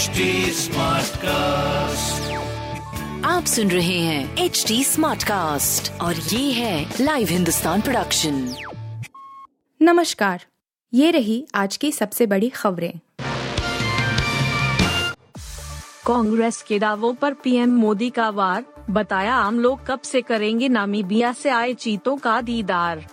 HD cast आप सुन रहे हैं एच डी स्मार्ट कास्ट और ये है लाइव हिंदुस्तान प्रोडक्शन नमस्कार। ये रही आज की सबसे बड़ी खबरें। कांग्रेस के दावों पर पीएम मोदी का वार बताया आम लोग कब से करेंगे नामीबिया से आए चीतों का दीदार।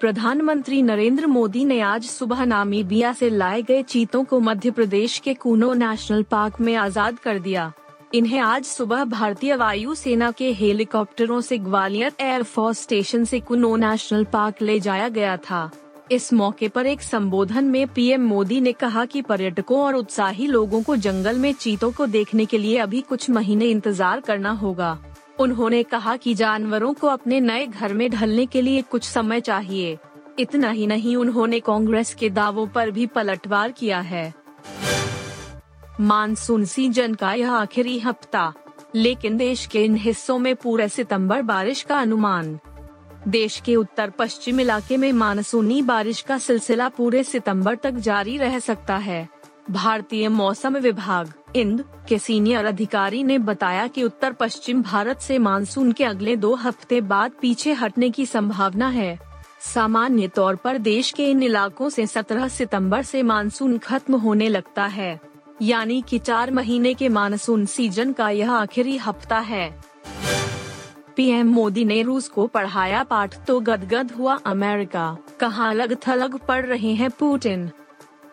प्रधानमंत्री नरेंद्र मोदी ने आज सुबह नामीबिया से लाए गए चीतों को मध्य प्रदेश के कूनो नेशनल पार्क में आज़ाद कर दिया। इन्हें आज सुबह भारतीय वायु सेना के हेलीकॉप्टरों से ग्वालियर एयरफोर्स स्टेशन से कुनो नेशनल पार्क ले जाया गया था। इस मौके पर एक संबोधन में पीएम मोदी ने कहा कि पर्यटकों और उत्साही लोगों को जंगल में चीतों को देखने के लिए अभी कुछ महीने इंतज़ार करना होगा। उन्होंने कहा कि जानवरों को अपने नए घर में ढलने के लिए कुछ समय चाहिए। इतना ही नहीं, उन्होंने कांग्रेस के दावों पर भी पलटवार किया है। मानसून सीज़न का यह आखिरी हफ़्ता, लेकिन देश के इन हिस्सों में पूरे सितंबर बारिश का अनुमान। देश के उत्तर पश्चिम इलाके में मानसूनी बारिश का सिलसिला पूरे सितंबर तक जारी रह सकता है। भारतीय मौसम विभाग, इंद के सीनियर अधिकारी ने बताया कि उत्तर पश्चिम भारत से मानसून के अगले दो हफ़्ते बाद पीछे हटने की संभावना है। सामान्य तौर पर देश के इन इलाकों से 17 सितंबर से मानसून खत्म होने लगता है। यानी कि चार महीने के मानसून सीज़न का यह आखिरी हफ़्ता है। पीएम मोदी ने रूस को पढ़ाया पाठ तो गदगद हुआ अमेरिका। कहाँ अलग थलग पढ़ रहे हैं पुतिन?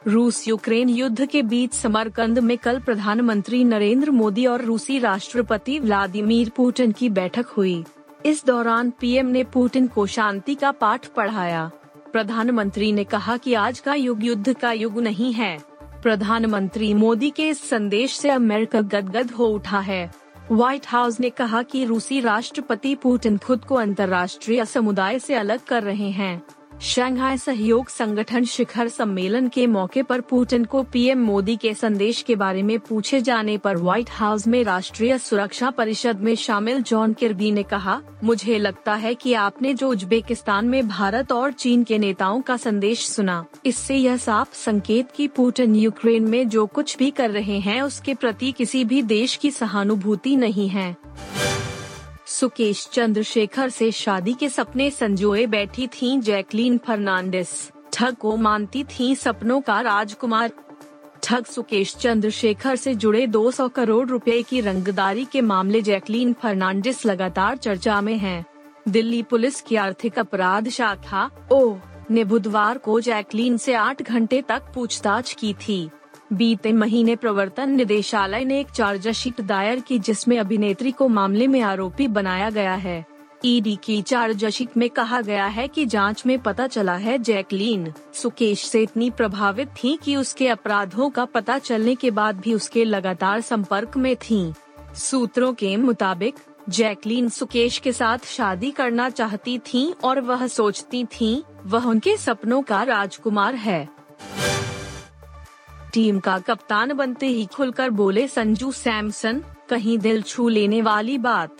रूस यूक्रेन युद्ध के बीच समरकंद में कल प्रधानमंत्री नरेंद्र मोदी और रूसी राष्ट्रपति व्लादिमीर पुतिन की बैठक हुई। इस दौरान पीएम ने पुतिन को शांति का पाठ पढ़ाया। प्रधानमंत्री ने कहा कि आज का युग युद्ध का युग नहीं है। प्रधानमंत्री मोदी के इस संदेश से अमेरिका गदगद हो उठा है। व्हाइट हाउस ने कहा कि रूसी राष्ट्रपति पुतिन खुद को अंतर्राष्ट्रीय समुदाय से अलग कर रहे हैं। शंघाई सहयोग संगठन शिखर सम्मेलन के मौके पर पुतिन को पीएम मोदी के संदेश के बारे में पूछे जाने पर व्हाइट हाउस में राष्ट्रीय सुरक्षा परिषद में शामिल जॉन किर्बी ने कहा, मुझे लगता है कि आपने जो उज्बेकिस्तान में भारत और चीन के नेताओं का संदेश सुना, इससे यह साफ़ संकेत कि पुतिन यूक्रेन में जो कुछ भी कर रहे हैं उसके प्रति किसी भी देश की सहानुभूति नहीं है। सुकेश चंद्रशेखर से शादी के सपने संजोए बैठी थीं जैकलीन फर्नांडिस। ठग को मानती थीं सपनों का राजकुमार। ठग सुकेश चंद्रशेखर से जुड़े 200 करोड़ रुपए की रंगदारी के मामले जैकलीन फर्नांडिस लगातार चर्चा में हैं। दिल्ली पुलिस की आर्थिक अपराध शाखा, ओ, ने बुधवार को जैकलीन से आठ घंटे तक पूछताछ की थी। बीते महीने प्रवर्तन निदेशालय ने एक चार्जशीट दायर की जिसमें अभिनेत्री को मामले में आरोपी बनाया गया है ईडी की चार्जशीट में कहा गया है कि जाँच में पता चला है जैकलीन सुकेश से इतनी प्रभावित थी कि उसके अपराधों का पता चलने के बाद भी उसके लगातार संपर्क में थीं। सूत्रों के मुताबिक, जैकलीन सुकेश के साथ शादी करना चाहती थीं और वह सोचती थीं, वह उनके सपनों का राजकुमार है टीम का कप्तान बनते ही खुलकर बोले संजू सैमसन कहीं दिल छू लेने वाली बात।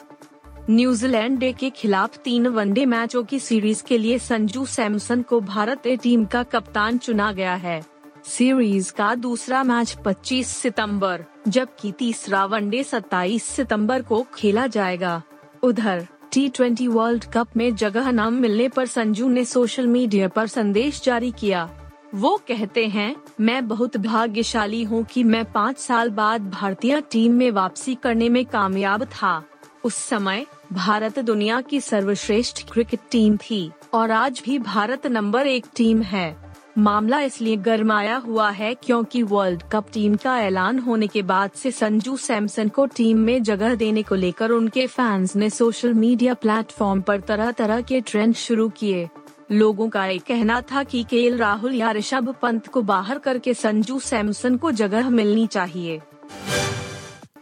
न्यूजीलैंड डे के खिलाफ तीन वनडे मैचों की सीरीज़ के लिए संजू सैमसन को भारत ए टीम का कप्तान चुना गया है। सीरीज़ का दूसरा मैच 25 सितंबर, जबकि तीसरा वनडे 27 सितंबर को खेला जाएगा। उधर टी ट्वेंटी वर्ल्ड कप में जगह न मिलने पर संजू ने सोशल मीडिया पर संदेश जारी किया। वो कहते हैं, मैं बहुत भाग्यशाली हूँ कि मैं पाँच साल बाद भारतीय टीम में वापसी करने में कामयाब था। उस समय, भारत दुनिया की सर्वश्रेष्ठ क्रिकेट टीम थी, और आज भी भारत नंबर एक टीम है। मामला इसलिए गरमाया हुआ है क्योंकि वर्ल्ड कप टीम का ऐलान होने के बाद से संजू सैमसन को टीम में जगह देने को लेकर उनके फैंस ने सोशल मीडिया प्लेटफॉर्म पर तरह तरह के ट्रेंड शुरू किए। लोगों का एक कहना था कि केएल राहुल या ऋषभ पंत को बाहर करके संजू सैमसन को जगह मिलनी चाहिए।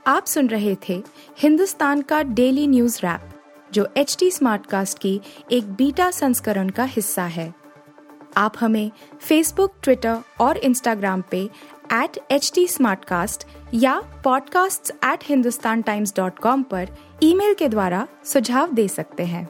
आप सुन रहे थे हिंदुस्तान का डेली न्यूज़ रैप, जो एच टी स्मार्ट कास्ट की एक बीटा संस्करण का हिस्सा है। आप हमें फेसबुक ट्विटर और इंस्टाग्राम पे एट एच टी या podcasts@hindustantimes.com पर ईमेल के द्वारा सुझाव दे सकते हैं।